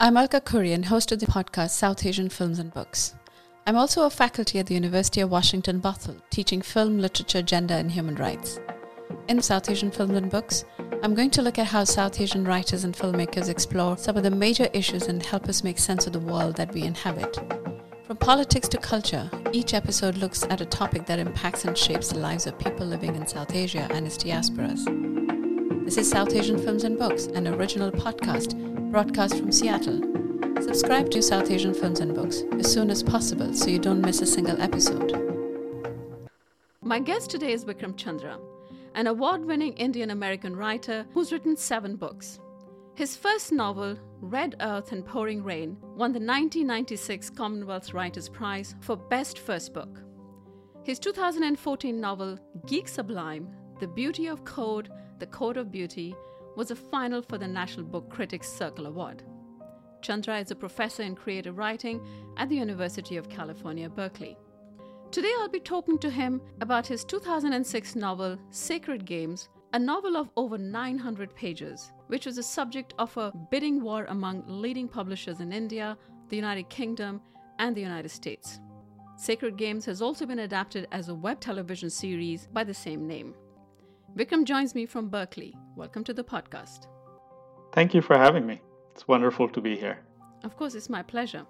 I'm Alka Kurian, host of the podcast South Asian Films and Books. I'm also a faculty at the University of Washington Bothell, teaching film, literature, gender, and human rights. In South Asian Films and Books, I'm going to look at how South Asian writers and filmmakers explore some of the major issues and help us make sense of the world that we inhabit. From politics to culture, each episode looks at a topic that impacts and shapes the lives of people living in South Asia and its diasporas. This is South Asian Films and Books, an original podcast broadcast from Seattle. Subscribe to South Asian Films and Books as soon as possible so you don't miss a single episode. My guest today is Vikram Chandra, an award winning Indian American writer who's written seven books. His first novel, Red Earth and Pouring Rain, won the 1996 Commonwealth Writers' Prize for Best First Book. His 2014 novel, Geek Sublime The Beauty of Code, The Code of Beauty, was a final for the National Book Critics Circle Award. Chandra is a professor in creative writing at the University of California, Berkeley. Today I'll be talking to him about his 2006 novel Sacred Games, a novel of over 900 pages, which was the subject of a bidding war among leading publishers in India, the United Kingdom, and the United States. Sacred Games has also been adapted as a web television series by the same name. Vikram joins me from Berkeley. Welcome to the podcast. Thank you for having me. It's wonderful to be here. Of course, it's my pleasure.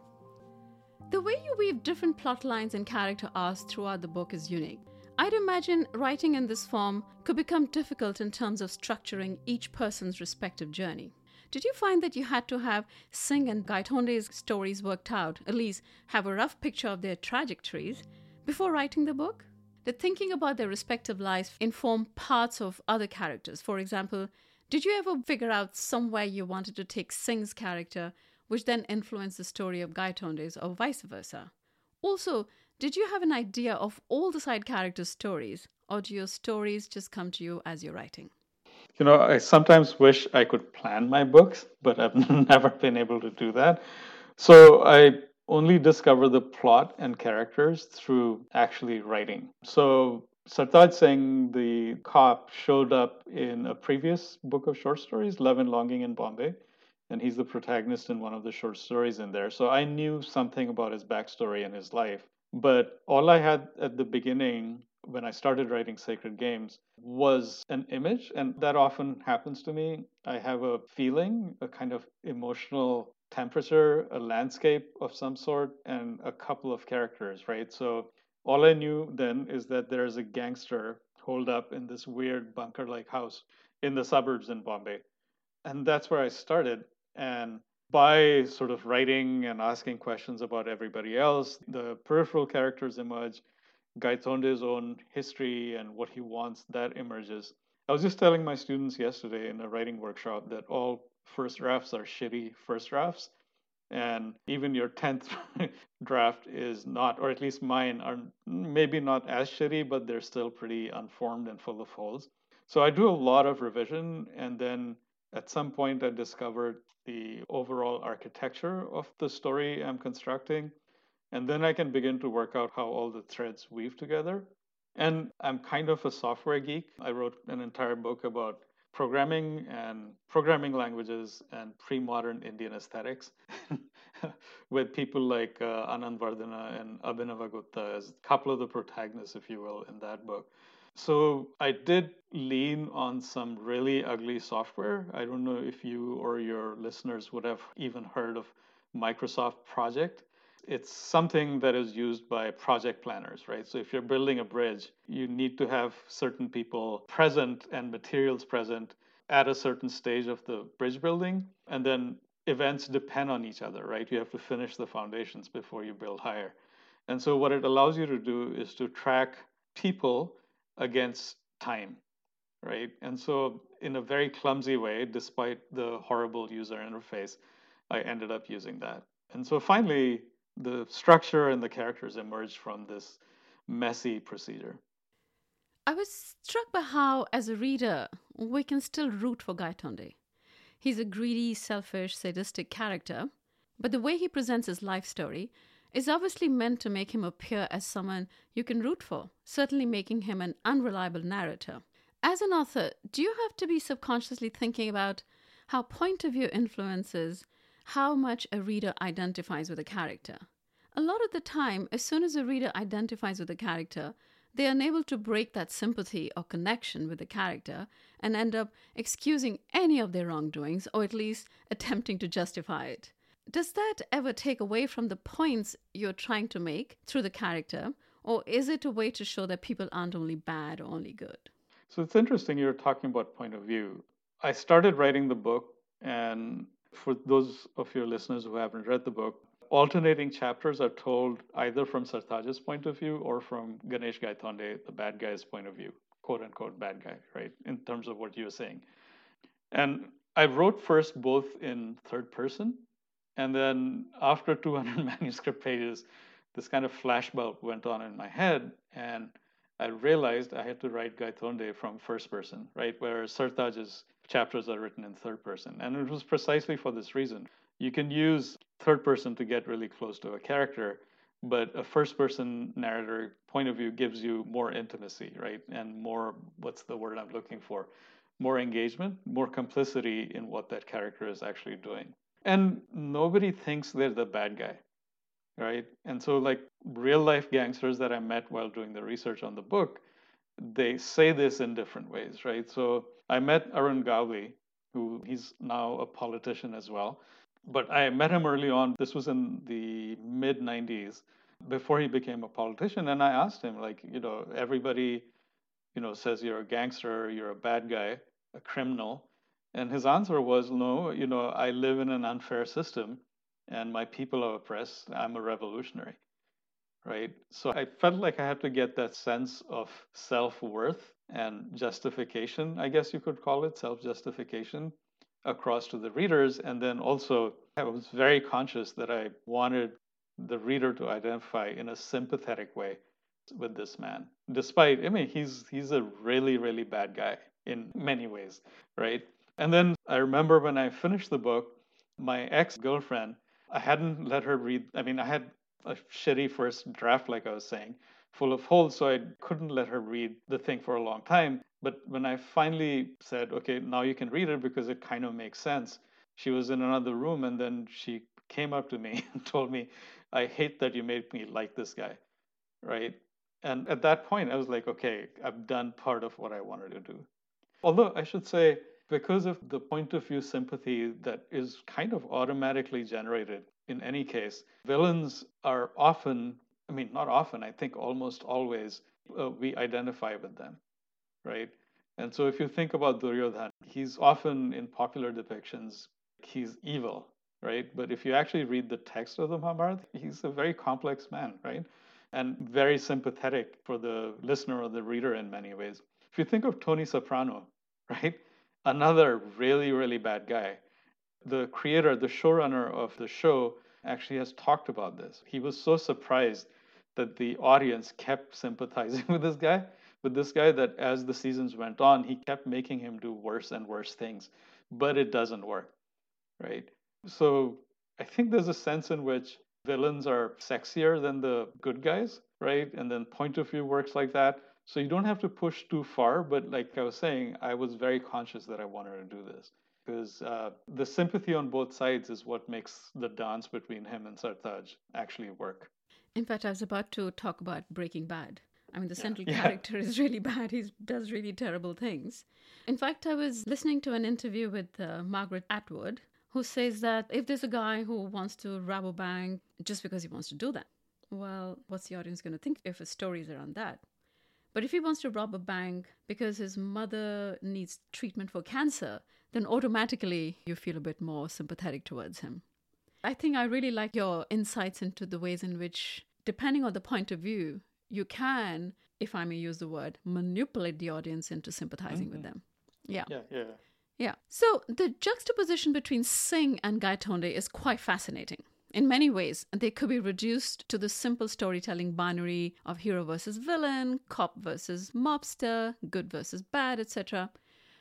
The way you weave different plot lines and character arcs throughout the book is unique. I'd imagine writing in this form could become difficult in terms of structuring each person's respective journey. Did you find that you had to have Singh and Gaitonde's stories worked out, at least have a rough picture of their trajectories, before writing the book? That thinking about their respective lives inform parts of other characters. For example, did you ever figure out somewhere you wanted to take Singh's character, which then influenced the story of Gaitonde's, or vice versa? Also, did you have an idea of all the side characters' stories, or do your stories just come to you as you're writing? You know, I sometimes wish I could plan my books, but I've never been able to do that. So I only discover the plot and characters through actually writing. So Sartaj Singh, the cop, showed up in a previous book of short stories, Love and Longing in Bombay, and he's the protagonist in one of the short stories in there. So I knew something about his backstory and his life. But all I had at the beginning when I started writing Sacred Games was an image, and that often happens to me. I have a feeling, a kind of emotional temperature, a landscape of some sort, and a couple of characters, right? So all I knew then is that there's a gangster holed up in this weird bunker like house in the suburbs in Bombay. And that's where I started. And by sort of writing and asking questions about everybody else, the peripheral characters emerge. Gaitonde's own history and what he wants, that emerges. I was just telling my students yesterday in a writing workshop that all first drafts are shitty first drafts. And even your 10th draft is not, or at least mine are maybe not as shitty, but they're still pretty unformed and full of holes. So I do a lot of revision. And then at some point, I discovered the overall architecture of the story I'm constructing. And then I can begin to work out how all the threads weave together. And I'm kind of a software geek. I wrote an entire book about programming and programming languages and pre-modern Indian aesthetics with people like uh, Anandavardhana and Abhinavagupta as a couple of the protagonists, if you will, in that book. So I did lean on some really ugly software. I don't know if you or your listeners would have even heard of Microsoft Project it's something that is used by project planners, right? So if you're building a bridge, you need to have certain people present and materials present at a certain stage of the bridge building. And then events depend on each other, right? You have to finish the foundations before you build higher. And so what it allows you to do is to track people against time, right? And so in a very clumsy way, despite the horrible user interface, I ended up using that. And so finally, the structure and the characters emerge from this messy procedure. I was struck by how, as a reader, we can still root for Gaitonde. He's a greedy, selfish, sadistic character, but the way he presents his life story is obviously meant to make him appear as someone you can root for, certainly making him an unreliable narrator. As an author, do you have to be subconsciously thinking about how point of view influences how much a reader identifies with a character. A lot of the time, as soon as a reader identifies with a character, they are unable to break that sympathy or connection with the character and end up excusing any of their wrongdoings or at least attempting to justify it. Does that ever take away from the points you're trying to make through the character, or is it a way to show that people aren't only bad or only good? So it's interesting you're talking about point of view. I started writing the book, and for those of your listeners who haven't read the book, alternating chapters are told either from Sartaj's point of view or from Ganesh Gaitonde, the bad guy's point of view, quote unquote bad guy, right? In terms of what you're saying. And I wrote first both in third person. And then after 200 manuscript pages, this kind of flashbulb went on in my head. And I realized I had to write Gaitonde from first person, right? Where Sartaj's chapters are written in third person. And it was precisely for this reason. You can use third person to get really close to a character, but a first person narrator point of view gives you more intimacy, right? And more, what's the word I'm looking for? More engagement, more complicity in what that character is actually doing. And nobody thinks they're the bad guy, right? And so, like real life gangsters that I met while doing the research on the book, they say this in different ways, right? So I met Arun Gavli, who he's now a politician as well but I met him early on. This was in the mid 90s before he became a politician. And I asked him, like, you know, everybody, you know, says you're a gangster, you're a bad guy, a criminal. And his answer was, no, you know, I live in an unfair system and my people are oppressed. I'm a revolutionary. Right. So I felt like I had to get that sense of self worth and justification, I guess you could call it self justification across to the readers. And then also, I was very conscious that I wanted the reader to identify in a sympathetic way with this man. Despite, I mean, he's he's a really really bad guy in many ways, right? And then I remember when I finished the book, my ex girlfriend, I hadn't let her read. I mean, I had a shitty first draft, like I was saying, full of holes, so I couldn't let her read the thing for a long time. But when I finally said, okay, now you can read it because it kind of makes sense, she was in another room and then she came up to me and told me, I hate that you made me like this guy. Right. And at that point, I was like, okay, I've done part of what I wanted to do. Although I should say, because of the point of view sympathy that is kind of automatically generated in any case, villains are often, I mean, not often, I think almost always, uh, we identify with them right? And so if you think about Duryodhan, he's often in popular depictions, he's evil, right? But if you actually read the text of the Mahabharata, he's a very complex man, right? And very sympathetic for the listener or the reader in many ways. If you think of Tony Soprano, right? Another really, really bad guy. The creator, the showrunner of the show, actually has talked about this. He was so surprised that the audience kept sympathizing with this guy with this guy that as the seasons went on, he kept making him do worse and worse things, but it doesn't work, right? So I think there's a sense in which villains are sexier than the good guys, right? And then point of view works like that. So you don't have to push too far, but like I was saying, I was very conscious that I wanted to do this because uh, the sympathy on both sides is what makes the dance between him and Sartaj actually work. In fact, I was about to talk about Breaking Bad. I mean, the central yeah. character is really bad. He does really terrible things. In fact, I was listening to an interview with uh, Margaret Atwood, who says that if there's a guy who wants to rob a bank just because he wants to do that, well, what's the audience going to think if a story is around that? But if he wants to rob a bank because his mother needs treatment for cancer, then automatically you feel a bit more sympathetic towards him. I think I really like your insights into the ways in which, depending on the point of view, you can, if I may use the word, manipulate the audience into sympathizing mm-hmm. with them. Yeah. Yeah, yeah. Yeah. So the juxtaposition between Singh and Gaitonde is quite fascinating. In many ways, they could be reduced to the simple storytelling binary of hero versus villain, cop versus mobster, good versus bad, etc.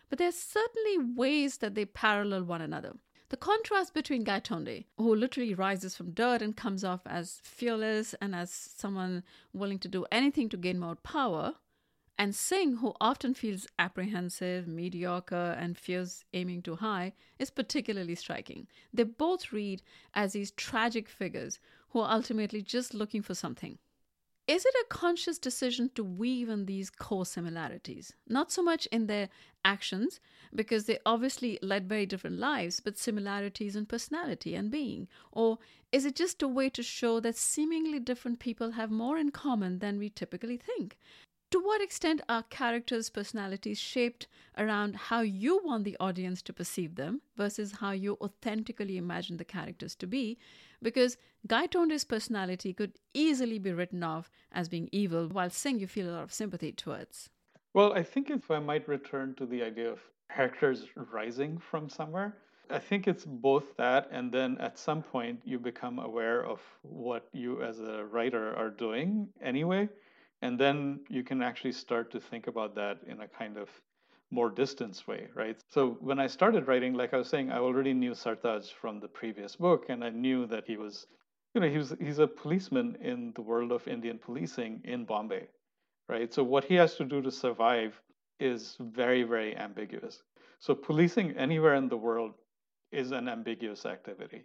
But there's certainly ways that they parallel one another. The contrast between Gaitonde, who literally rises from dirt and comes off as fearless and as someone willing to do anything to gain more power, And Singh, who often feels apprehensive, mediocre, and fears aiming too high, is particularly striking. They both read as these tragic figures who are ultimately just looking for something. Is it a conscious decision to weave in these core similarities? Not so much in their actions, because they obviously led very different lives, but similarities in personality and being? Or is it just a way to show that seemingly different people have more in common than we typically think? to what extent are characters' personalities shaped around how you want the audience to perceive them versus how you authentically imagine the characters to be? Because Gaitonde's personality could easily be written off as being evil, while Singh you feel a lot of sympathy towards. Well, I think if I might return to the idea of characters rising from somewhere, I think it's both that, and then at some point you become aware of what you as a writer are doing anyway. And then you can actually start to think about that in a kind of more distance way, right? So when I started writing, like I was saying, I already knew Sartaj from the previous book, and I knew that he was, you know, he was he's a policeman in the world of Indian policing in Bombay, right? So what he has to do to survive is very, very ambiguous. So policing anywhere in the world is an ambiguous activity,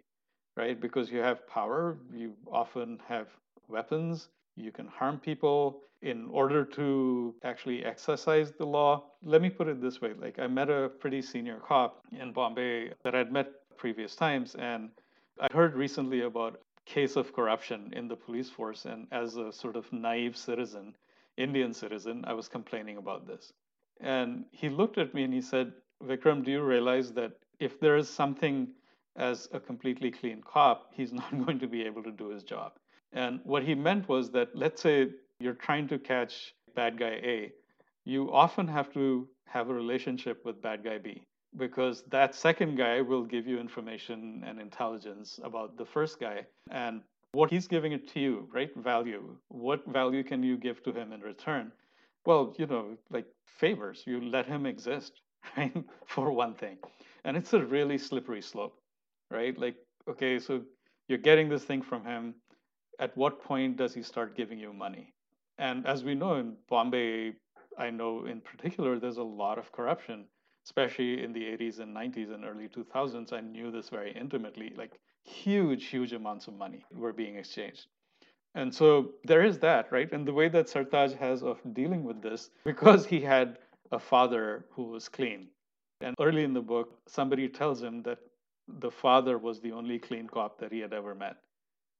right? Because you have power, you often have weapons, you can harm people in order to actually exercise the law. Let me put it this way like, I met a pretty senior cop in Bombay that I'd met previous times, and I heard recently about case of corruption in the police force and as a sort of naive citizen indian citizen i was complaining about this and he looked at me and he said vikram do you realize that if there is something as a completely clean cop he's not going to be able to do his job and what he meant was that let's say you're trying to catch bad guy A, you often have to have a relationship with bad guy B because that second guy will give you information and intelligence about the first guy and what he's giving it to you, right? Value. What value can you give to him in return? Well, you know, like favors. You let him exist, right? For one thing. And it's a really slippery slope, right? Like, okay, so you're getting this thing from him at what point does he start giving you money? And as we know in Bombay, I know in particular, there's a lot of corruption, especially in the 80s and 90s and early 2000s. I knew this very intimately. Like huge, huge amounts of money were being exchanged. And so there is that, right? And the way that Sartaj has of dealing with this, because he had a father who was clean. And early in the book, somebody tells him that the father was the only clean cop that he had ever met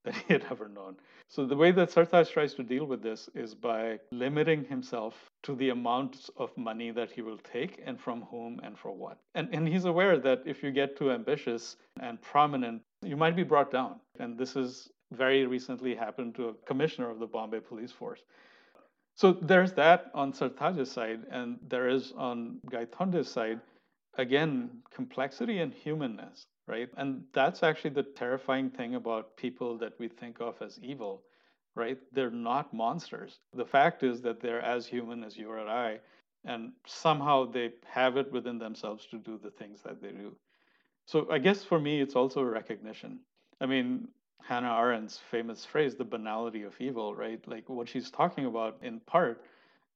that he had ever known. So the way that Sartaj tries to deal with this is by limiting himself to the amounts of money that he will take and from whom and for what. And, and he's aware that if you get too ambitious and prominent, you might be brought down. And this has very recently happened to a commissioner of the Bombay police force. So there's that on Sartaj's side, and there is on Guy side, again, complexity and humanness right? And that's actually the terrifying thing about people that we think of as evil, right? They're not monsters. The fact is that they're as human as you or I, and somehow they have it within themselves to do the things that they do. So I guess for me, it's also a recognition. I mean, Hannah Arendt's famous phrase, the banality of evil, right? Like what she's talking about in part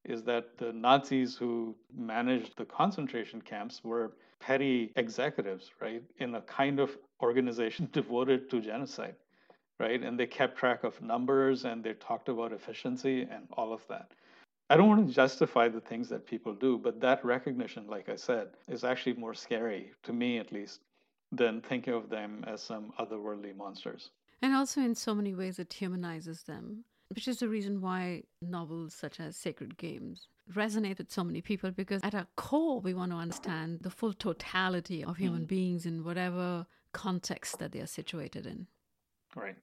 is that the Nazis who managed the concentration camps were petty executives, right, in a kind of organization devoted to genocide, right? And they kept track of numbers and they talked about efficiency and all of that. I don't want to justify the things that people do, but that recognition, like I said, is actually more scary, to me at least, than thinking of them as some otherworldly monsters. And also, in so many ways, it humanizes them which is the reason why novels such as Sacred Games resonate with so many people because at our core, we want to understand the full totality of human mm. beings in whatever context that they are situated in. Right.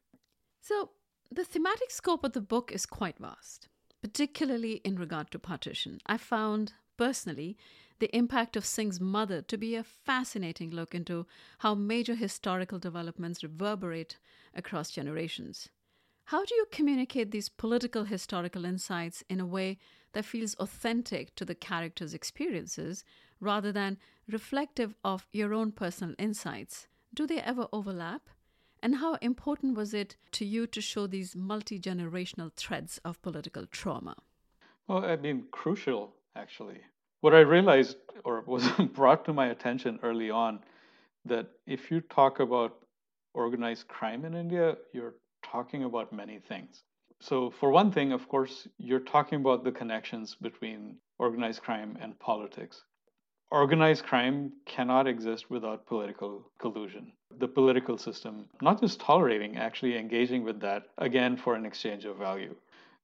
So, the thematic scope of the book is quite vast, particularly in regard to partition. I found personally the impact of Singh's mother to be a fascinating look into how major historical developments reverberate across generations. How do you communicate these political historical insights in a way that feels authentic to the character's experiences rather than reflective of your own personal insights? Do they ever overlap? And how important was it to you to show these multi generational threads of political trauma? Well, I mean, crucial, actually. What I realized or was brought to my attention early on that if you talk about organized crime in India, you're talking about many things. So, for one thing, of course, you're talking about the connections between organized crime and politics. Organized crime cannot exist without political collusion. The political system, not just tolerating, actually engaging with that, again, for an exchange of value.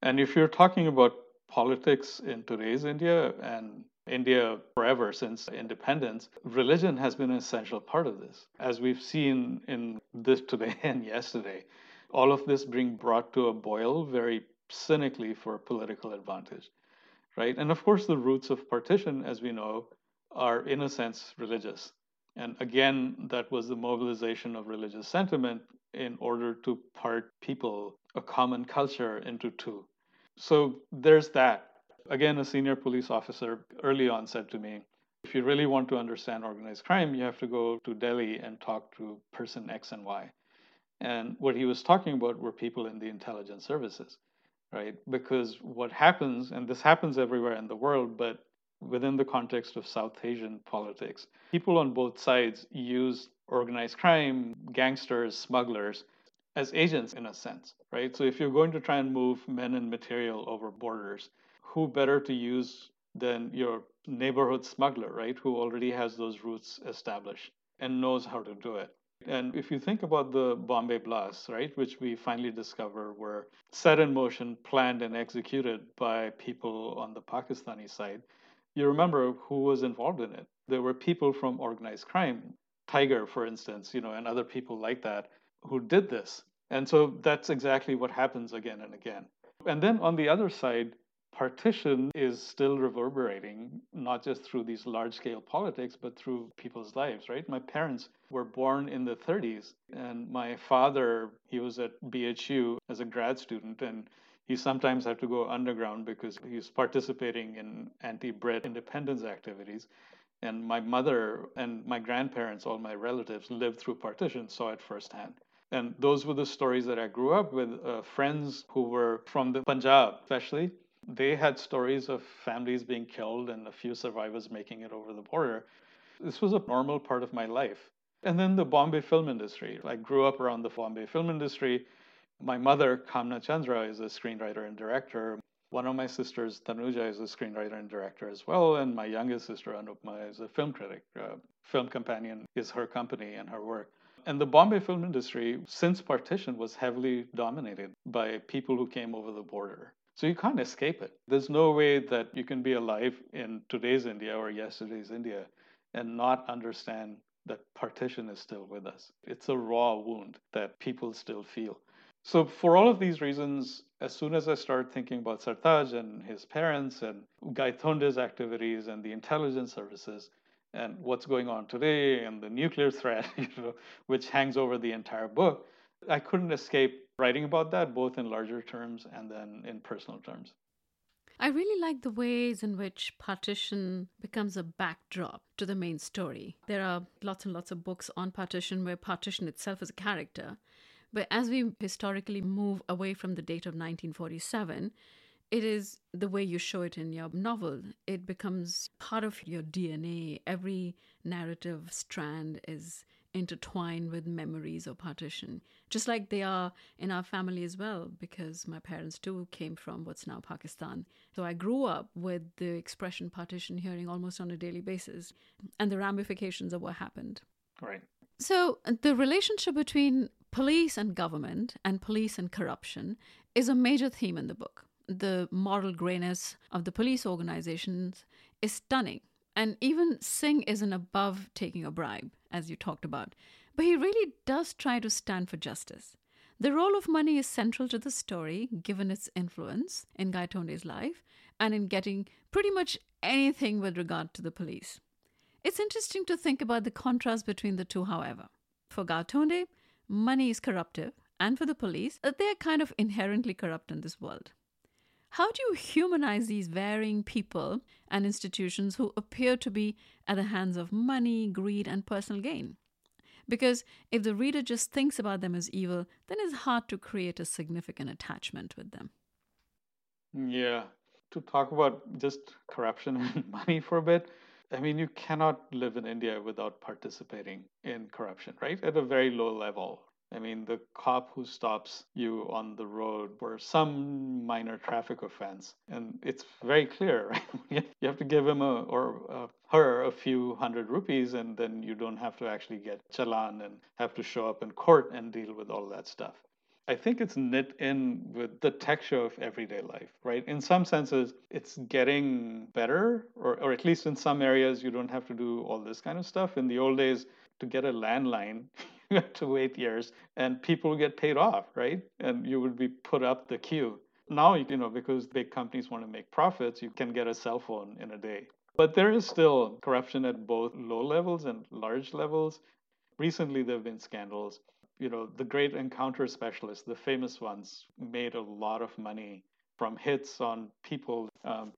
And if you're talking about politics in today's India and India forever since independence, religion has been an essential part of this. As we've seen in this today and yesterday, all of this being brought to a boil very cynically for political advantage, right? And of course, the roots of partition, as we know, are in a sense religious. And again, that was the mobilization of religious sentiment in order to part people, a common culture, into two. So there's that. Again, a senior police officer early on said to me, if you really want to understand organized crime, you have to go to Delhi and talk to person X and Y. And what he was talking about were people in the intelligence services, right? Because what happens, and this happens everywhere in the world, but within the context of South Asian politics, people on both sides use organized crime, gangsters, smugglers as agents in a sense, right? So if you're going to try and move men and material over borders, who better to use than your neighborhood smuggler, right? Who already has those routes established and knows how to do it. And if you think about the Bombay blasts, right, which we finally discover were set in motion, planned, and executed by people on the Pakistani side, you remember who was involved in it. There were people from organized crime, Tiger, for instance, you know, and other people like that who did this. And so that's exactly what happens again and again. And then on the other side, partition is still reverberating, not just through these large scale politics, but through people's lives, right? My parents were born in the 30s, and my father, he was at BHU as a grad student, and he sometimes had to go underground because he's participating in anti Brit independence activities. And my mother and my grandparents, all my relatives, lived through partition, saw it firsthand. And those were the stories that I grew up with. Uh, friends who were from the Punjab, especially, they had stories of families being killed and a few survivors making it over the border. This was a normal part of my life. And then the Bombay film industry. I grew up around the Bombay film industry. My mother, Kamna Chandra, is a screenwriter and director. One of my sisters, Tanuja, is a screenwriter and director as well. And my youngest sister, Anupama, is a film critic. Uh, film Companion is her company and her work. And the Bombay film industry, since partition, was heavily dominated by people who came over the border. So you can't escape it. There's no way that you can be alive in today's India or yesterday's India and not understand that partition is still with us. It's a raw wound that people still feel. So, for all of these reasons, as soon as I started thinking about Sartaj and his parents and Gaitonde's activities and the intelligence services, and what's going on today and the nuclear threat, you know, which hangs over the entire book, I couldn't escape writing about that, both in larger terms and then in personal terms. I really like the ways in which partition becomes a backdrop to the main story. There are lots and lots of books on partition where partition itself is a character. But as we historically move away from the date of 1947, it is the way you show it in your novel. It becomes part of your DNA. Every narrative strand is intertwined with memories or partition, just like they are in our family as well, because my parents too came from what's now Pakistan. So I grew up with the expression partition hearing almost on a daily basis and the ramifications of what happened. Right. So the relationship between police and government and police and corruption is a major theme in the book the moral grayness of the police organizations is stunning. And even Singh isn't above taking a bribe, as you talked about, but he really does try to stand for justice. The role of money is central to the story, given its influence in Gaitonde's life and in getting pretty much anything with regard to the police. It's interesting to think about the contrast between the two, however. For Gaitonde, money is corruptive, and for the police, they're kind of inherently corrupt in this world. How do you humanize these varying people and institutions who appear to be at the hands of money, greed, and personal gain? Because if the reader just thinks about them as evil, then it's hard to create a significant attachment with them. Yeah. to talk about just corruption and money for a bit, I mean, you cannot live in India without participating in corruption, right? At a very low level. I mean, the cop who stops you on the road for some minor traffic offense, and it's very clear, right? you have to give him a, or a, her a few hundred rupees, and then you don't have to actually get challan and have to show up in court and deal with all that stuff. I think it's knit in with the texture of everyday life, right? In some senses, it's getting better, or, or at least in some areas, you don't have to do all this kind of stuff. In the old days, to get a landline, to wait years and people get paid off, right? And you would be put up the queue. Now, you know, because big companies want to make profits, you can get a cell phone in a day. But there is still corruption at both low levels and large levels. Recently, there have been scandals you know, the great encounter specialists, the famous ones, made a lot of money from hits on people. Um,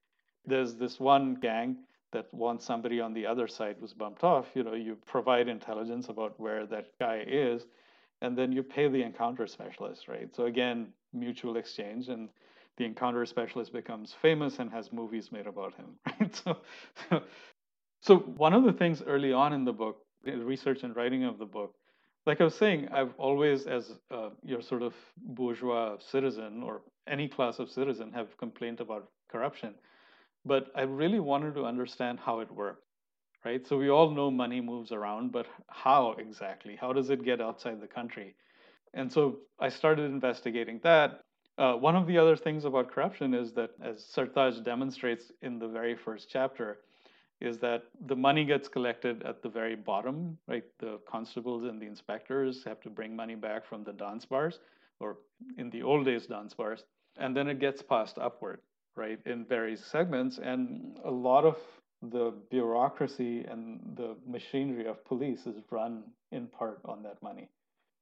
there's this one gang that once somebody on the other side was bumped off, you know, you provide intelligence about where that guy is, and then you pay the encounter specialist, right? So again, mutual exchange, and the encounter specialist becomes famous and has movies made about him, right? So, so, so one of the things early on in the book, research and writing of the book, like I was saying, I've always, as uh, your sort of bourgeois citizen or any class of citizen, have complained about corruption. But I really wanted to understand how it worked, right? So we all know money moves around, but how exactly? How does it get outside the country? And so I started investigating that. Uh, one of the other things about corruption is that, as Sartaj demonstrates in the very first chapter, is that the money gets collected at the very bottom, right? The constables and the inspectors have to bring money back from the dance bars, or in the old days, dance bars, and then it gets passed upward, right, in various segments. And a lot of the bureaucracy and the machinery of police is run in part on that money.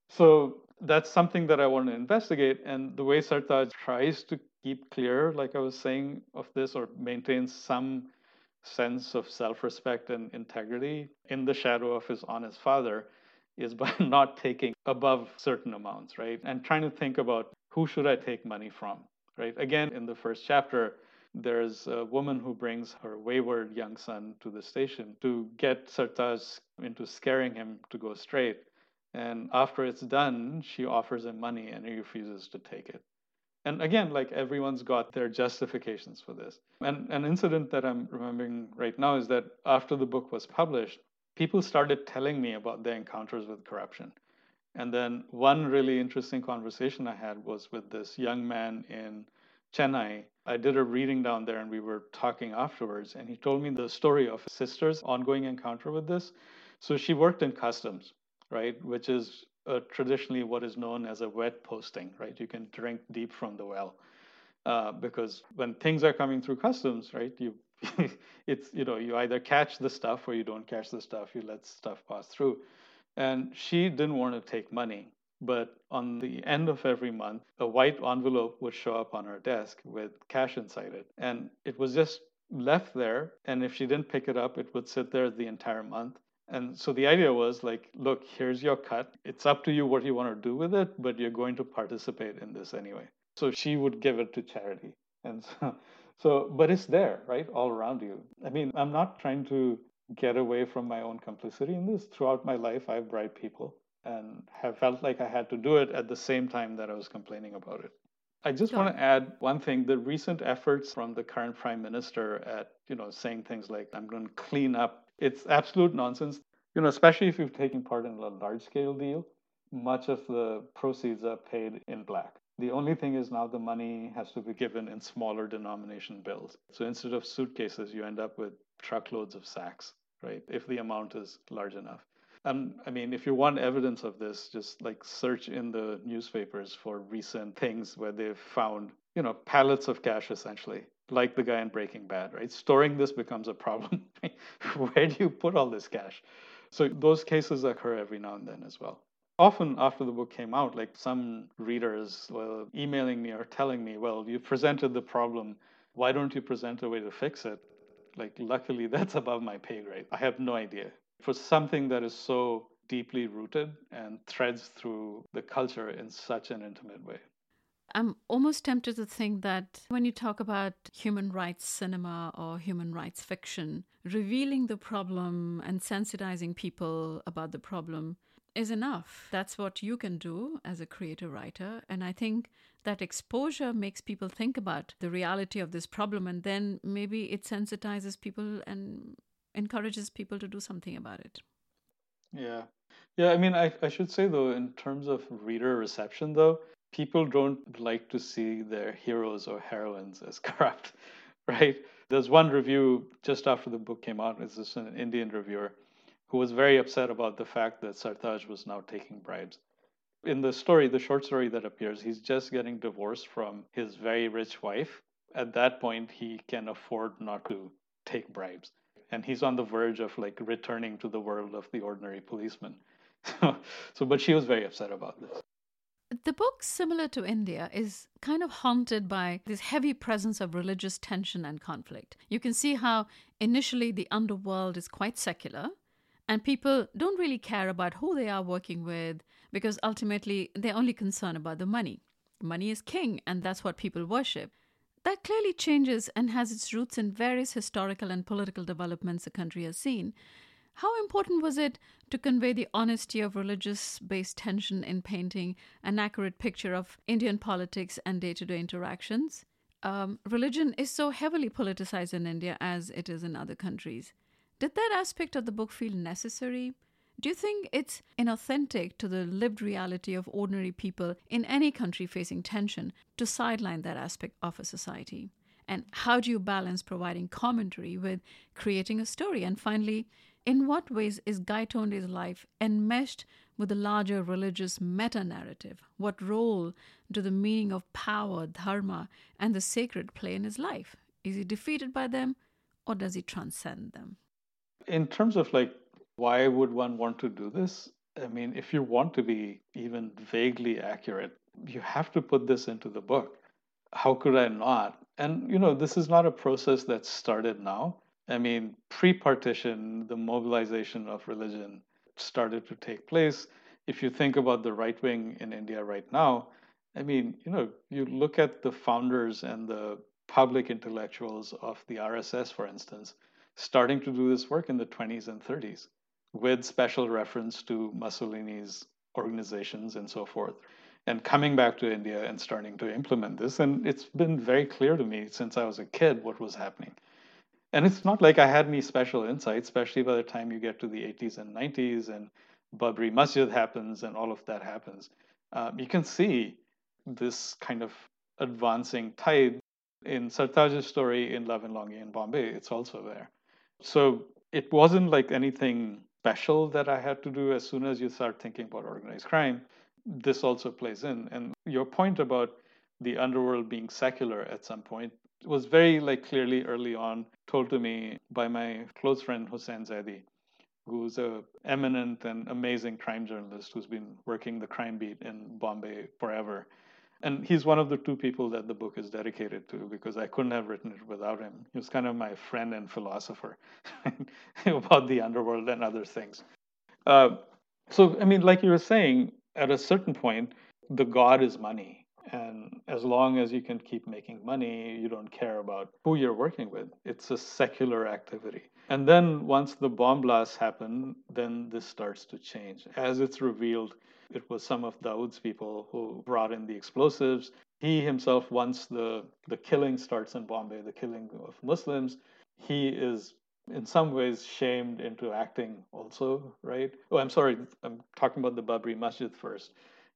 So that's something that I want to investigate. And the way Sartaj tries to keep clear, like I was saying, of this or maintains some sense of self-respect and integrity in the shadow of his honest father is by not taking above certain amounts right and trying to think about who should i take money from right again in the first chapter there's a woman who brings her wayward young son to the station to get Sartaj into scaring him to go straight. And after it's done, she offers him money and he refuses to take it. And again, like everyone's got their justifications for this. And an incident that I'm remembering right now is that after the book was published, people started telling me about their encounters with corruption. And then one really interesting conversation I had was with this young man in Chennai. I did a reading down there and we were talking afterwards. And he told me the story of his sister's ongoing encounter with this. So she worked in customs, right? Which is traditionally what is known as a wet posting, right? You can drink deep from the well. Uh, because when things are coming through customs, right, you it's you know you either catch the stuff or you don't catch the stuff. You let stuff pass through, and she didn't want to take money. But on the end of every month, a white envelope would show up on her desk with cash inside it, and it was just left there. And if she didn't pick it up, it would sit there the entire month. And so the idea was like, look, here's your cut. It's up to you what you want to do with it, but you're going to participate in this anyway. So she would give it to charity. And so, so but it's there, right? All around you. I mean, I'm not trying to get away from my own complicity in this. Throughout my life, I've bribed people and have felt like I had to do it at the same time that I was complaining about it. I just sure. want to add one thing. The recent efforts from the current prime minister at, you know, saying things like, I'm going to clean up it's absolute nonsense. You know, especially if you've taken part in a large scale deal, much of the proceeds are paid in black. The only thing is now the money has to be given in smaller denomination bills. So instead of suitcases, you end up with truckloads of sacks, right? If the amount is large enough. And I mean, if you want evidence of this, just like search in the newspapers for recent things where they've found, you know, pallets of cash essentially like the guy in Breaking Bad, right? Storing this becomes a problem. Where do you put all this cash? So those cases occur every now and then as well. Often after the book came out, like some readers were emailing me or telling me, well, you presented the problem. Why don't you present a way to fix it? Like, luckily, that's above my pay grade. I have no idea. For something that is so deeply rooted and threads through the culture in such an intimate way. I'm almost tempted to think that when you talk about human rights cinema or human rights fiction, revealing the problem and sensitizing people about the problem is enough. That's what you can do as a creative writer. And I think that exposure makes people think about the reality of this problem and then maybe it sensitizes people and encourages people to do something about it. Yeah. Yeah, I mean, I, I should say though, in terms of reader reception, though, people don't like to see their heroes or heroines as corrupt, right? There's one review just after the book came out. It's this an Indian reviewer who was very upset about the fact that Sartaj was now taking bribes. In the story, the short story that appears, he's just getting divorced from his very rich wife. At that point, he can afford not to take bribes. And he's on the verge of like returning to the world of the ordinary policeman. so, but she was very upset about this. The book, similar to India, is kind of haunted by this heavy presence of religious tension and conflict. You can see how initially the underworld is quite secular, and people don't really care about who they are working with because ultimately they're only concerned about the money. Money is king, and that's what people worship. That clearly changes and has its roots in various historical and political developments the country has seen. How important was it to convey the honesty of religious based tension in painting an accurate picture of Indian politics and day to day interactions? Um, religion is so heavily politicized in India as it is in other countries. Did that aspect of the book feel necessary? Do you think it's inauthentic to the lived reality of ordinary people in any country facing tension to sideline that aspect of a society? And how do you balance providing commentary with creating a story? And finally, in what ways is Gaitonde's life enmeshed with the larger religious meta narrative? What role do the meaning of power, dharma, and the sacred play in his life? Is he defeated by them or does he transcend them? In terms of like why would one want to do this? I mean if you want to be even vaguely accurate you have to put this into the book. How could i not? And you know this is not a process that started now. I mean pre-partition the mobilization of religion started to take place. If you think about the right wing in india right now i mean you know you look at the founders and the public intellectuals of the rss for instance starting to do this work in the 20s and 30s with special reference to Mussolini's organizations and so forth. And coming back to India and starting to implement this. And it's been very clear to me since I was a kid what was happening. And it's not like I had any special insight, especially by the time you get to the 80s and 90s and Babri Masjid happens and all of that happens. Um, you can see this kind of advancing tide. In Sartaj's story in Love and Longing in Bombay, it's also there. So it wasn't like anything special that I had to do as soon as you start thinking about organized crime. This also plays in. And your point about the underworld being secular at some point was very like clearly early on told to me by my close friend Hussain Zaidi, who's a eminent and amazing crime journalist who's been working the crime beat in Bombay forever. And he's one of the two people that the book is dedicated to because I couldn't have written it without him. He was kind of my friend and philosopher about the underworld and other things. Uh, so, I mean, like you were saying, at a certain point, the god is money. And as long as you can keep making money, you don't care about who you're working with. It's a secular activity. And then once the bomb blasts happen, then this starts to change. As it's revealed, it was some of Dawood's people who brought in the explosives. He himself, once the, the killing starts in Bombay, the killing of Muslims, he is in some ways shamed into acting also, right? Oh, I'm sorry, I'm talking about the Babri Masjid first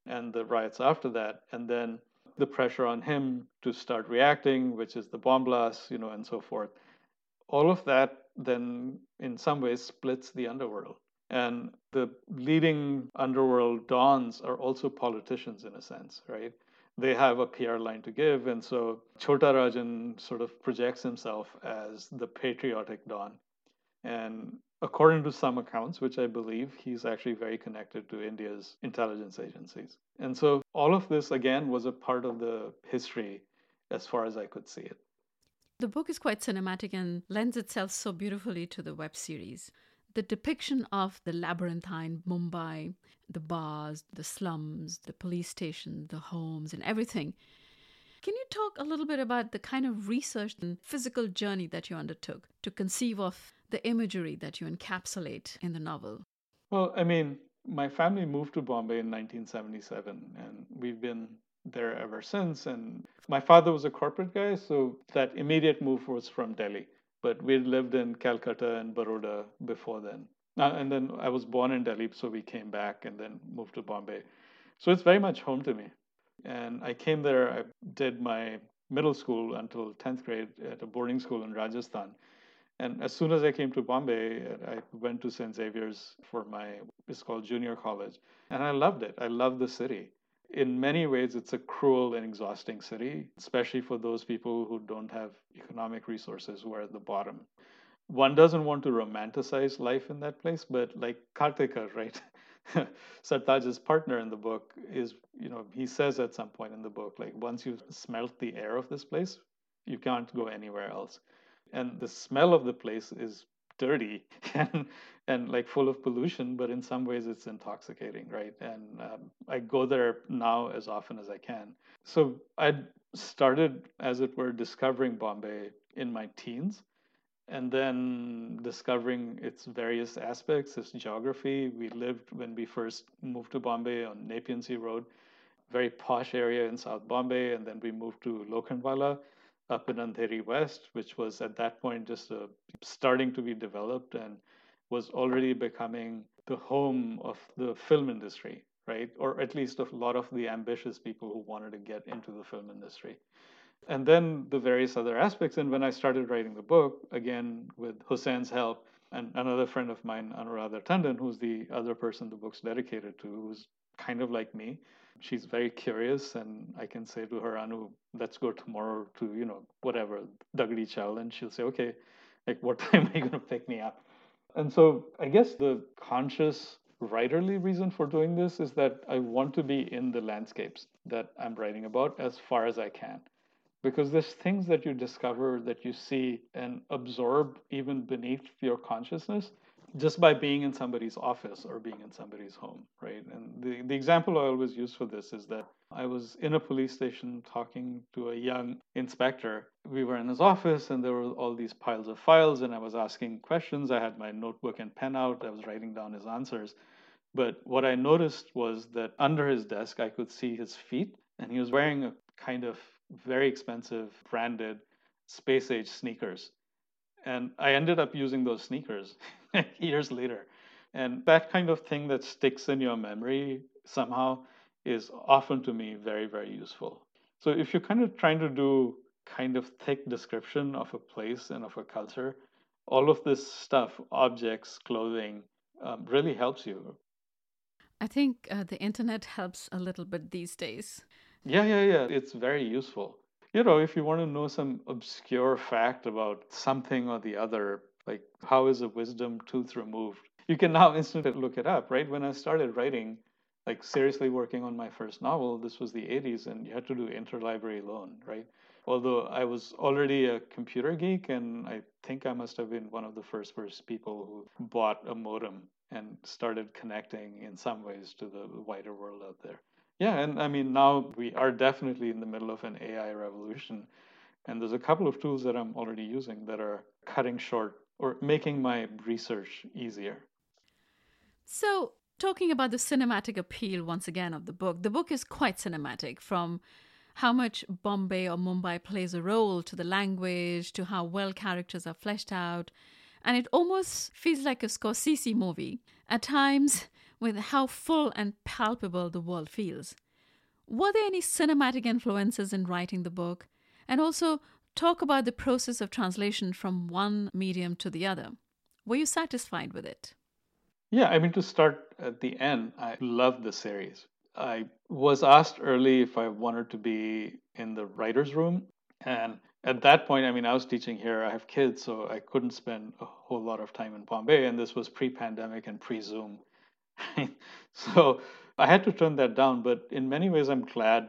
and the riots after that. And then the pressure on him to start reacting, which is the bomb blasts, you know, and so forth. All of that then, in some ways, splits the underworld. And the leading underworld dons are also politicians in a sense, right? They have a PR line to give. And so Chota Rajan sort of projects himself as the patriotic don. And according to some accounts, which I believe, he's actually very connected to India's intelligence agencies. And so all of this, again, was a part of the history as far as I could see it. The book is quite cinematic and lends itself so beautifully to the web series. The depiction of the labyrinthine Mumbai, the bars, the slums, the police station, the homes, and everything Can you talk a little bit about the kind of research and physical journey that you undertook to conceive of the imagery that you encapsulate in the novel? Well, I mean, my family moved to Bombay in 1977, and we've been there ever since. And my father was a corporate guy, so that immediate move was from Delhi. But we'd lived in Calcutta and Baroda before then. Uh, and then I was born in Delhi, so we came back and then moved to Bombay. So it's very much home to me. And I came there, I did my middle school until 10th grade at a boarding school in Rajasthan. And as soon as I came to Bombay, I went to St. Xavier's for my, it's called junior college. And I loved it. I loved the city. In many ways, it's a cruel and exhausting city, especially for those people who don't have economic resources who are at the bottom one doesn't want to romanticize life in that place, but like Katekar, right? Sartaj's partner in the book is, you know, he says at some point in the book, like, once you smelt the air of this place, you can't go anywhere else. And the smell of the place is dirty and and like full of pollution, but in some ways it's intoxicating, right? And um, I go there now as often as I can. So I started, as it were, discovering Bombay in my teens and then discovering its various aspects, its geography. We lived when we first moved to Bombay on Nepean Sea Road, very posh area in South Bombay, and then we moved to Lokhandwala up in Andheri West, which was at that point just a, starting to be developed and was already becoming the home of the film industry, right? Or at least of a lot of the ambitious people who wanted to get into the film industry and then the various other aspects. And when I started writing the book, again with Hussain's help and another friend of mine, Anuradha Tandon, who's the other person the book's dedicated to, who's kind of like me. She's very curious, and I can say to her, Anu, let's go tomorrow to, you know, whatever, Dagdi Chawl. And she'll say, okay, like, what time are you going to pick me up? And so I guess the conscious writerly reason for doing this is that I want to be in the landscapes that I'm writing about as far as I can because there's things that you discover that you see and absorb even beneath your consciousness just by being in somebody's office or being in somebody's home, right? And the, the example I always use for this is that I was in a police station talking to a young inspector. We were in his office and there were all these piles of files, and I was asking questions. I had my notebook and pen out, I was writing down his answers. But what I noticed was that under his desk, I could see his feet, and he was wearing a kind of very expensive branded space age sneakers. And I ended up using those sneakers years later. And that kind of thing that sticks in your memory somehow is often to me very, very useful. So if you're kind of trying to do kind of thick description of a place and of a culture, all of this stuff, objects, clothing, um, really helps you. I think uh, the internet helps a little bit these days. Yeah, yeah, yeah. It's very useful. You know, if you want to know some obscure fact about something or the other, like how is a wisdom tooth removed, you can now instantly look it up, right? When I started writing, like seriously working on my first novel, this was the 80s, and you had to do interlibrary loan, right? Although I was already a computer geek, and I think I must have been one of the first first people who bought a modem and started connecting in some ways to the wider world out there. Yeah, and I mean, now we are definitely in the middle of an AI revolution. And there's a couple of tools that I'm already using that are cutting short or making my research easier. So, talking about the cinematic appeal once again of the book, the book is quite cinematic from how much Bombay or Mumbai plays a role to the language, to how well characters are fleshed out. And it almost feels like a Scorsese movie. At times, with how full and palpable the world feels. Were there any cinematic influences in writing the book? And also, talk about the process of translation from one medium to the other. Were you satisfied with it? Yeah, I mean, to start at the end, I love the series. I was asked early if I wanted to be in the writer's room. And at that point, I mean, I was teaching here. I have kids, so I couldn't spend a whole lot of time in Bombay. And this was pre pandemic and pre Zoom. so I had to turn that down. But in many ways, I'm glad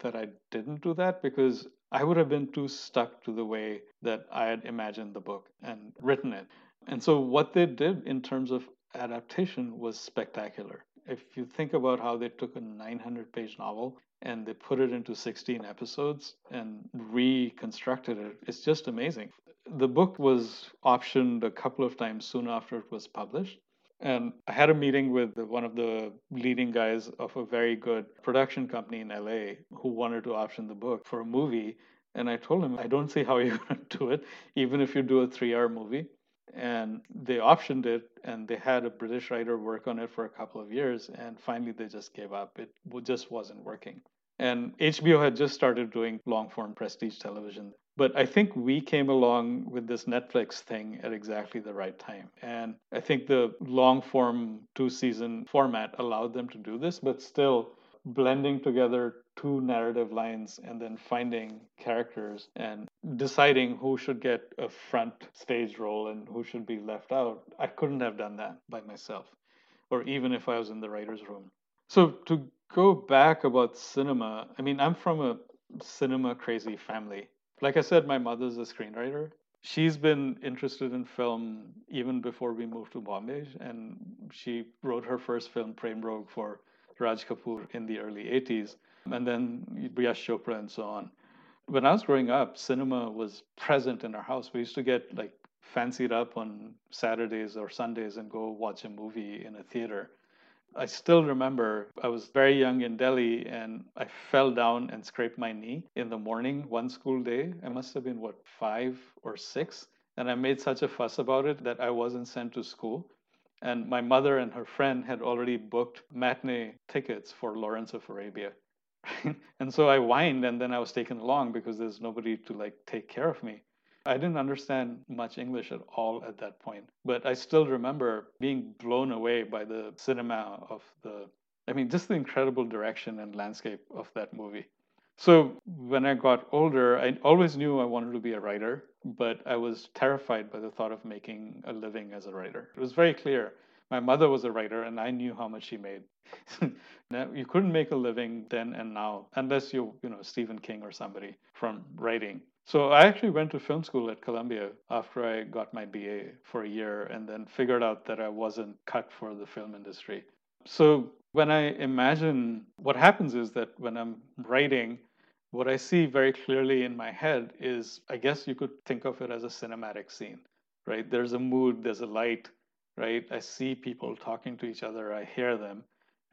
that I didn't do that because I would have been too stuck to the way that I had imagined the book and written it. And so, what they did in terms of adaptation was spectacular. If you think about how they took a 900 page novel and they put it into 16 episodes and reconstructed it, it's just amazing. The book was optioned a couple of times soon after it was published. And I had a meeting with one of the leading guys of a very good production company in LA who wanted to option the book for a movie. And I told him, I don't see how you're going to do it, even if you do a three hour movie. And they optioned it, and they had a British writer work on it for a couple of years. And finally, they just gave up. It just wasn't working. And HBO had just started doing long form prestige television. But I think we came along with this Netflix thing at exactly the right time. And I think the long form two season format allowed them to do this, but still blending together two narrative lines and then finding characters and deciding who should get a front stage role and who should be left out. I couldn't have done that by myself, or even if I was in the writer's room. So to go back about cinema, I mean, I'm from a cinema crazy family. Like I said, my mother's a screenwriter. She's been interested in film even before we moved to Bombay, and she wrote her first film, Prem Rog, for Raj Kapoor in the early 80s, and then Yash Chopra and so on. When I was growing up, cinema was present in our house. We used to get like fancied up on Saturdays or Sundays and go watch a movie in a theater. I still remember I was very young in Delhi and I fell down and scraped my knee in the morning one school day. I must have been, what, five or six? And I made such a fuss about it that I wasn't sent to school. And my mother and her friend had already booked matinee tickets for Lawrence of Arabia. and so I whined and then I was taken along because there's nobody to like take care of me. I didn't understand much English at all at that point, but I still remember being blown away by the cinema of the, I mean, just the incredible direction and landscape of that movie. So when I got older, I always knew I wanted to be a writer, but I was terrified by the thought of making a living as a writer. It was very clear. My mother was a writer, and I knew how much she made. now, you couldn't make a living then and now unless you, you know, Stephen King or somebody from writing. So I actually went to film school at Columbia after I got my BA for a year and then figured out that I wasn't cut for the film industry. So when I imagine what happens is that when I'm writing, what I see very clearly in my head is I guess you could think of it as a cinematic scene, right? There's a mood, there's a light, right? I see people talking to each other, I hear them.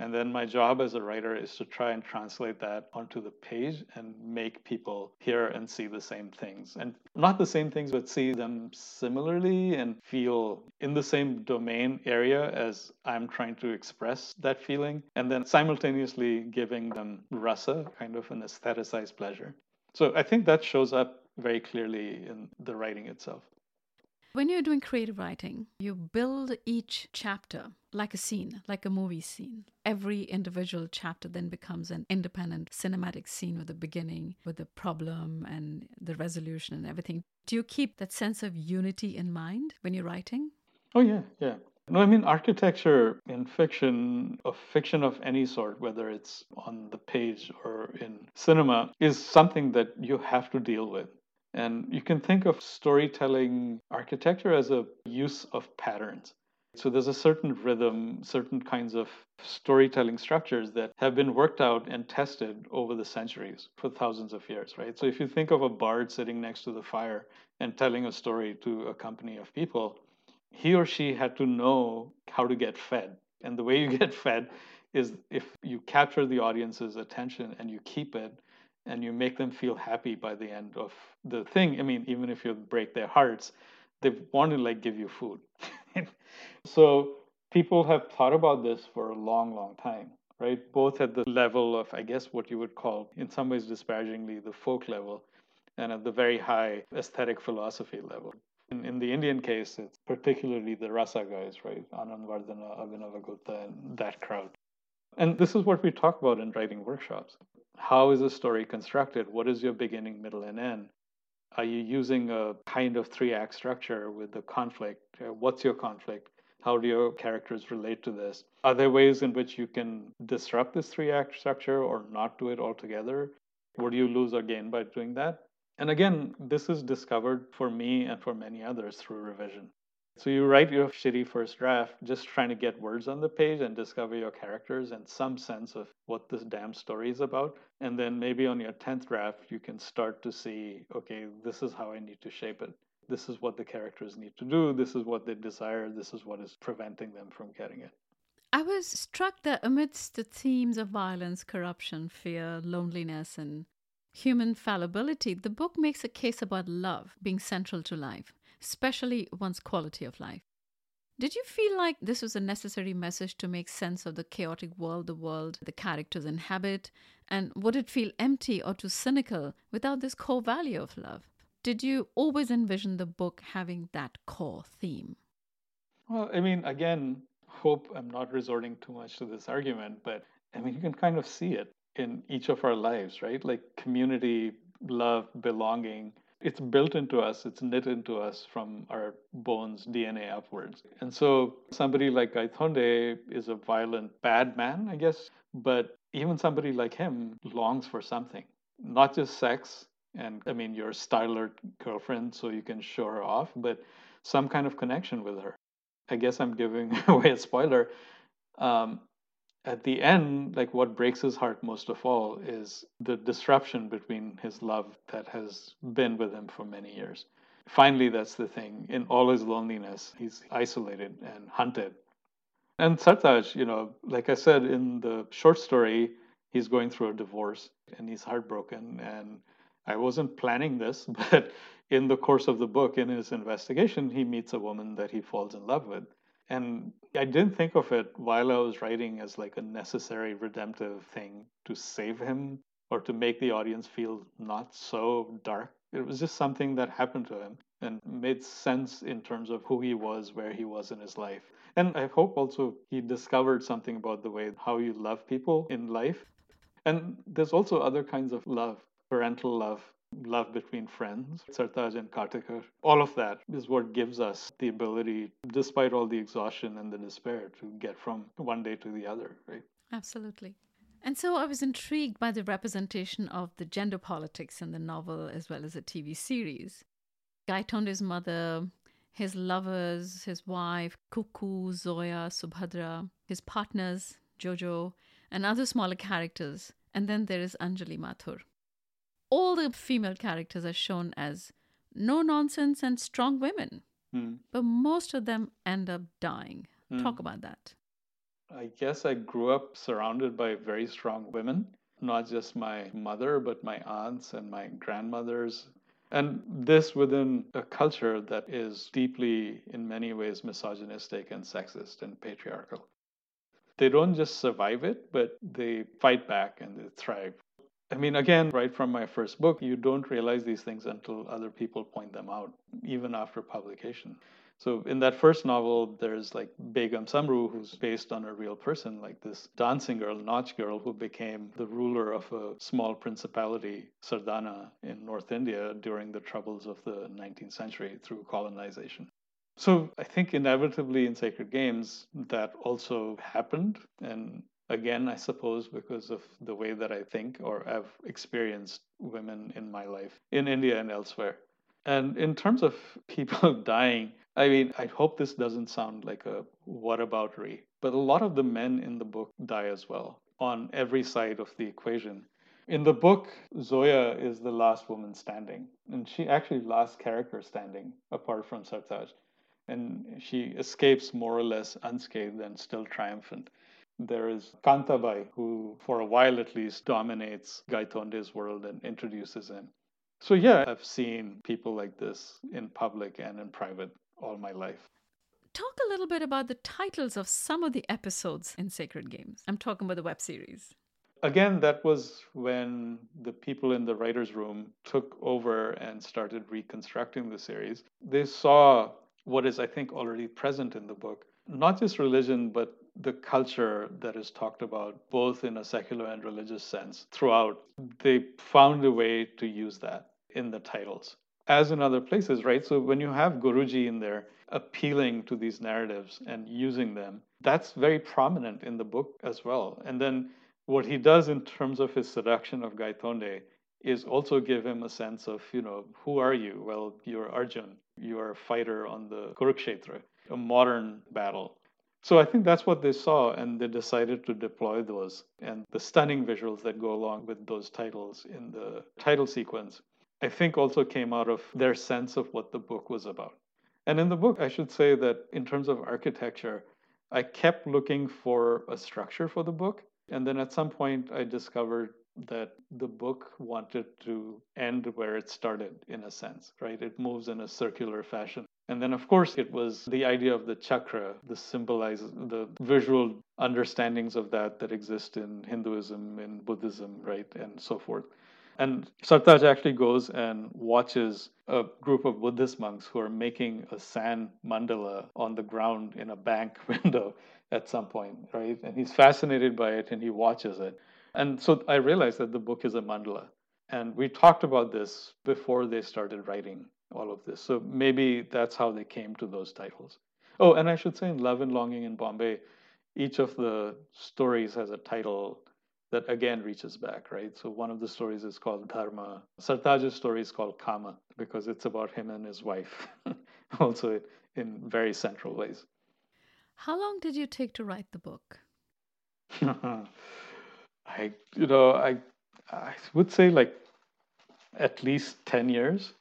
And then my job as a writer is to try and translate that onto the page and make people hear and see the same things. And not the same things, but see them similarly and feel in the same domain area as I'm trying to express that feeling. And then simultaneously giving them rasa, kind of an aestheticized pleasure. So I think that shows up very clearly in the writing itself. When you're doing creative writing, you build each chapter like a scene, like a movie scene. Every individual chapter then becomes an independent cinematic scene with the beginning, with the problem and the resolution and everything. Do you keep that sense of unity in mind when you're writing? Oh, yeah, yeah. No, I mean, architecture in fiction, of fiction of any sort, whether it's on the page or in cinema, is something that you have to deal with. And you can think of storytelling architecture as a use of patterns. So there's a certain rhythm, certain kinds of storytelling structures that have been worked out and tested over the centuries for thousands of years, right? So if you think of a bard sitting next to the fire and telling a story to a company of people, he or she had to know how to get fed. And the way you get fed is if you capture the audience's attention and you keep it and you make them feel happy by the end of the thing i mean even if you break their hearts they want to like give you food. So people have thought about this for a long long time right? Both at the level of i guess what you would call in some ways disparagingly the folk level and at the very high aesthetic philosophy level. In, in the indian case it's particularly the rasa guys right? Anand Anandavardhana abhinavagupta and that crowd and this is what we talk about in writing workshops how is a story constructed? What is your beginning, middle, and end? Are you using a kind of three act structure with the conflict? Uh, what's your conflict? How do your characters relate to this? Are there ways in which you can disrupt this three act structure or not do it altogether? What do you lose or gain by doing that? And again, this is discovered for me and for many others through revision. So you write your shitty first draft just trying to get words on the page and discover your characters and some sense of what this damn story is about. And then maybe on your 10th draft, you can start to see, okay, this is how I need to shape it. This is what the characters need to do. This is what they desire. This is what is preventing them from getting it. I was struck that amidst the themes of violence, corruption, fear, loneliness, and human fallibility, the book makes a case about love being central to life especially one's quality of life. Did you feel like this was a necessary message to make sense of the chaotic world the world the characters inhabit? And would it feel empty or too cynical without this core value of love? Did you always envision the book having that core theme? Well, I mean, again, hope I'm not resorting too much to this argument, but I mean, you can kind of see it in each of our lives, right? Like community, love, belonging, it's built into us, it's knit into us from our bones, DNA upwards. And so somebody like Gaitonde is a violent, bad man, I guess, but even somebody like him longs for something, not just sex. And I mean, your styler girlfriend, so you can show her off, but some kind of connection with her. I guess I'm giving away a spoiler. Um, at the end, like what breaks his heart most of all is the disruption between his love that has been with him for many years. Finally, that's the thing. In all his loneliness, he's isolated and hunted. And Sartaj, you know, like I said in the short story, he's going through a divorce and he's heartbroken. And I wasn't planning this, but in the course of the book, in his investigation, he meets a woman that he falls in love with. And I didn't think of it while I was writing as like a necessary redemptive thing to save him or to make the audience feel not so dark. It was just something that happened to him and made sense in terms of who he was, where he was in his life. And I hope also he discovered something about the way how you love people in life. And there's also other kinds of love, parental love, love between friends, Sartaj and Katekar. All of that is what gives us the ability, despite all the exhaustion and the despair, to get from one day to the other, right? Absolutely. And so I was intrigued by the representation of the gender politics in the novel as well as the TV series. Gaitonde's mother, his lovers, his wife, Kuku, Zoya, Subhadra, his partners, Jojo, and other smaller characters. And then there is Anjali Mathur all the female characters are shown as no nonsense and strong women. Mm. But most of them end up dying. Mm. Talk about that. I guess I grew up surrounded by very strong women, not just my mother, but my aunts and my grandmothers. And this within a culture that is deeply, in many ways, misogynistic and sexist and patriarchal. They don't just survive it, but they fight back and they thrive. I mean, again, right from my first book, you don't realize these things until other people point them out, even after publication. So in that first novel, there's like Begum Samru, who's based on a real person, like this dancing girl, Nautch girl, who became the ruler of a small principality, Sardhana, in North India during the troubles of the 19th century through colonization. So I think inevitably in Sacred Games that also happened. And again, I suppose, because of the way that I think or have experienced women in my life in India and elsewhere. And in terms of people dying, I mean, I hope this doesn't sound like a whataboutery, but a lot of the men in the book die as well on every side of the equation. In the book, Zoya is the last woman standing, and she actually last character standing apart from Sartaj. And she escapes more or less unscathed and still triumphant. There is Kantabai, who for a while at least dominates Gaitonde's world and introduces him. So, yeah, I've seen people like this in public and in private all my life. Talk a little bit about the titles of some of the episodes in Sacred Games. I'm talking about the web series. Again, that was when the people in the writer's room took over and started reconstructing the series. They saw what is, I think, already present in the book not just religion, but the culture that is talked about, both in a secular and religious sense, throughout. They found a way to use that in the titles, as in other places, right? So when you have Guruji in there appealing to these narratives and using them, that's very prominent in the book as well. And then what he does in terms of his seduction of Gaitonde is also give him a sense of, you know, who are you? Well, you're Arjun. you are a fighter on the Kurukshetra, a modern battle. So I think that's what they saw, and they decided to deploy those and the stunning visuals that go along with those titles in the title sequence. I think also came out of their sense of what the book was about. And in the book, I should say that in terms of architecture, I kept looking for a structure for the book. And then at some point, I discovered that the book wanted to end where it started, in a sense, right? It moves in a circular fashion. And then, of course, it was the idea of the chakra, the symbolizes the visual understandings of that that exist in Hinduism, in Buddhism, right, and so forth. And Sartaj actually goes and watches a group of Buddhist monks who are making a sand mandala on the ground in a bank window at some point, right? And he's fascinated by it and he watches it. And so I realized that the book is a mandala. And we talked about this before they started writing all of this. So maybe that's how they came to those titles. Oh, and I should say in Love and Longing in Bombay, each of the stories has a title that again reaches back, right? So one of the stories is called Dharma. Sartaj's story is called Kama because it's about him and his wife, also in very central ways. How long did you take to write the book? I, you know, I, I would say like at least 10 years.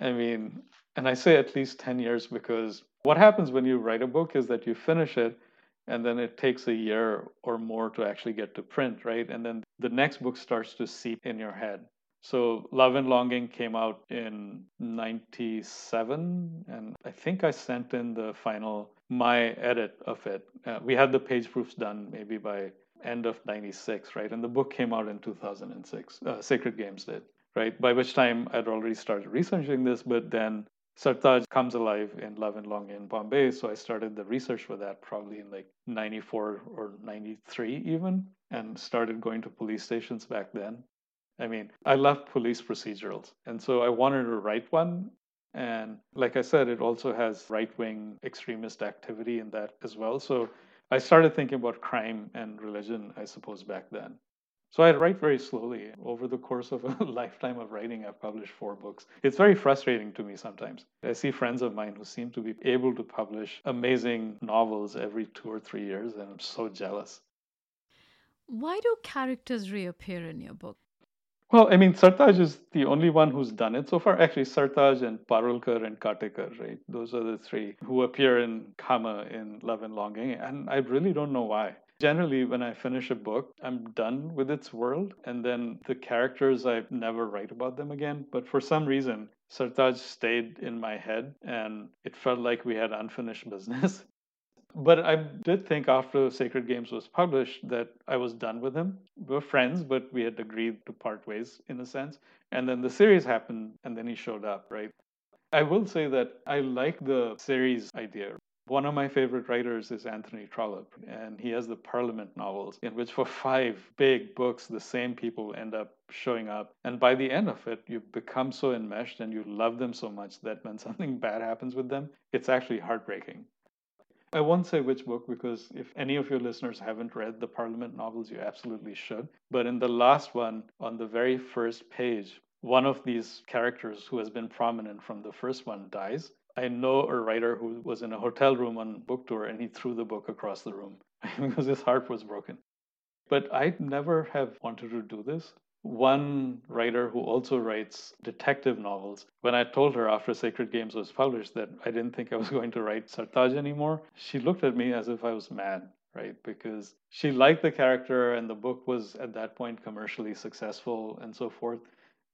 I mean, and I say at least 10 years because what happens when you write a book is that you finish it and then it takes a year or more to actually get to print, right? And then the next book starts to seep in your head. So Love and Longing came out in 97 and I think I sent in the final my edit of it. Uh, we had the page proofs done maybe by end of 96, right? And the book came out in 2006. Uh, Sacred Games did, right? By which time I'd already started researching this, but then Sartaj comes alive in Love and Longing in Bombay. So I started the research for that probably in like 94 or 93 even, and started going to police stations back then. I mean, I love police procedurals. And so I wanted to write one. And like I said, it also has right wing extremist activity in that as well. So I started thinking about crime and religion, I suppose, back then. So I write very slowly. Over the course of a lifetime of writing, I've published four books. It's very frustrating to me sometimes. I see friends of mine who seem to be able to publish amazing novels every two or three years, and I'm so jealous. Why do characters reappear in your book? Well, I mean, Sartaj is the only one who's done it so far. Actually, Sartaj and Parulkar and Katekar, right? Those are the three who appear in Kama in Love and Longing. And I really don't know why. Generally, when I finish a book, I'm done with its world, and then the characters, I never write about them again. But for some reason, Sartaj stayed in my head, and it felt like we had unfinished business. But I did think after Sacred Games was published that I was done with him. We were friends, but we had agreed to part ways in a sense. And then the series happened, and then he showed up, right? I will say that I like the series idea. One of my favorite writers is Anthony Trollope, and he has the Parliament novels, in which for five big books, the same people end up showing up. And by the end of it, you become so enmeshed and you love them so much that when something bad happens with them, it's actually heartbreaking. I won't say which book because if any of your listeners haven't read the Parliament novels, you absolutely should. But in the last one, on the very first page, one of these characters who has been prominent from the first one dies. I know a writer who was in a hotel room on book tour and he threw the book across the room because his heart was broken. But I never have wanted to do this. One writer who also writes detective novels, when I told her after Sacred Games was published that I didn't think I was going to write Sartaj anymore, she looked at me as if I was mad right? Because she liked the character and the book was at that point commercially successful and so forth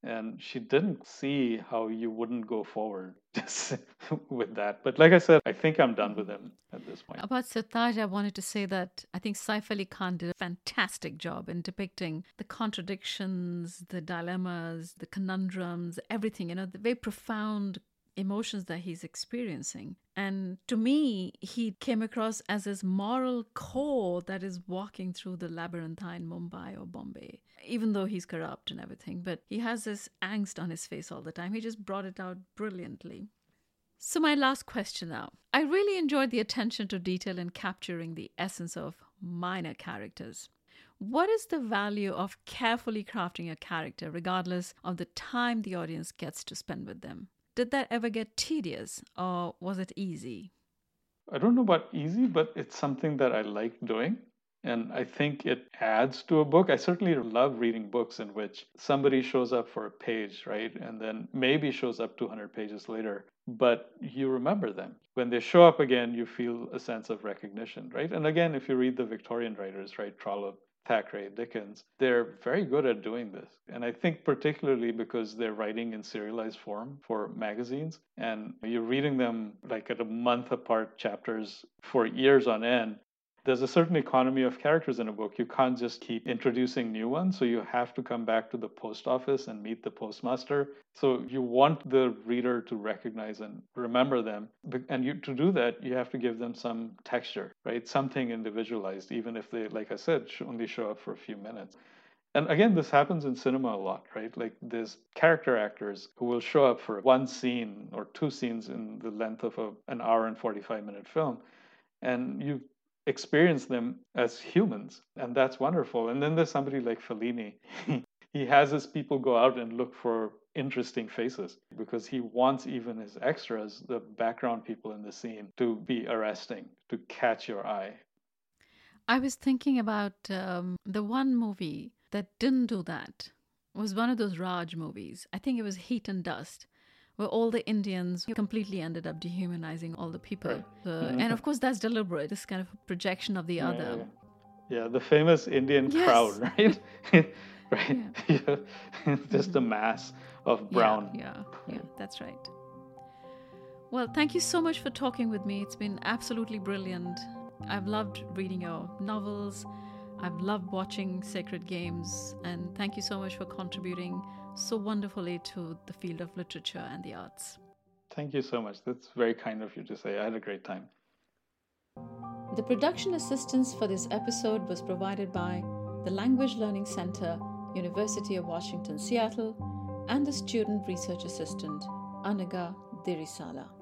and she didn't see how you wouldn't go forward with that. But like I said, I think I'm done with him at this point. About Sartaj, I wanted to say that I think Saif Ali Khan did a fantastic job in depicting the contradictions, the dilemmas, the conundrums, everything, you know, the very profound emotions that he's experiencing. And to me, he came across as this moral core that is walking through the labyrinthine Mumbai or Bombay, even though he's corrupt and everything. But he has this angst on his face all the time. He just brought it out brilliantly. So, my last question now. I really enjoyed the attention to detail in capturing the essence of minor characters. What is the value of carefully crafting a character, regardless of the time the audience gets to spend with them? Did that ever get tedious or was it easy? I don't know about easy, but it's something that I like doing. And I think it adds to a book. I certainly love reading books in which somebody shows up for a page, right? And then maybe shows up 200 pages later, but you remember them. When they show up again, you feel a sense of recognition, right? And again, if you read the Victorian writers, right, Trollope, Thackeray, Dickens, they're very good at doing this. And I think particularly because they're writing in serialized form for magazines and you're reading them like at a month apart chapters for years on end there's a certain economy of characters in a book. You can't just keep introducing new ones. So you have to come back to the post office and meet the postmaster. So you want the reader to recognize and remember them. And you, to do that, you have to give them some texture, right? Something individualized, even if they, like I said, only show up for a few minutes. And again, this happens in cinema a lot, right? Like there's character actors who will show up for one scene or two scenes in the length of a, an hour and 45 minute film. And you experience them as humans, and that's wonderful. And then there's somebody like Fellini. he has his people go out and look for interesting faces because he wants even his extras, the background people in the scene, to be arresting, to catch your eye. I was thinking about um, the one movie that didn't do that. Was one of those Raj movies. I think it was Heat and Dust where all the Indians completely ended up dehumanizing all the people. Mm-hmm. And of course, that's deliberate, this kind of projection of the yeah, other. Yeah. yeah, the famous Indian yes. crowd, right? right? Yeah. Just a mass of brown. Yeah, yeah, that's right. Well, thank you so much for talking with me. It's been absolutely brilliant. I've loved reading your novels. I've loved watching Sacred Games. And thank you so much for contributing so wonderfully to the field of literature and the arts. Thank you so much. That's very kind of you to say. I had a great time. The production assistance for this episode was provided by the Language Learning Center, University of Washington, Seattle, and the student research assistant, Anaga Dirisala.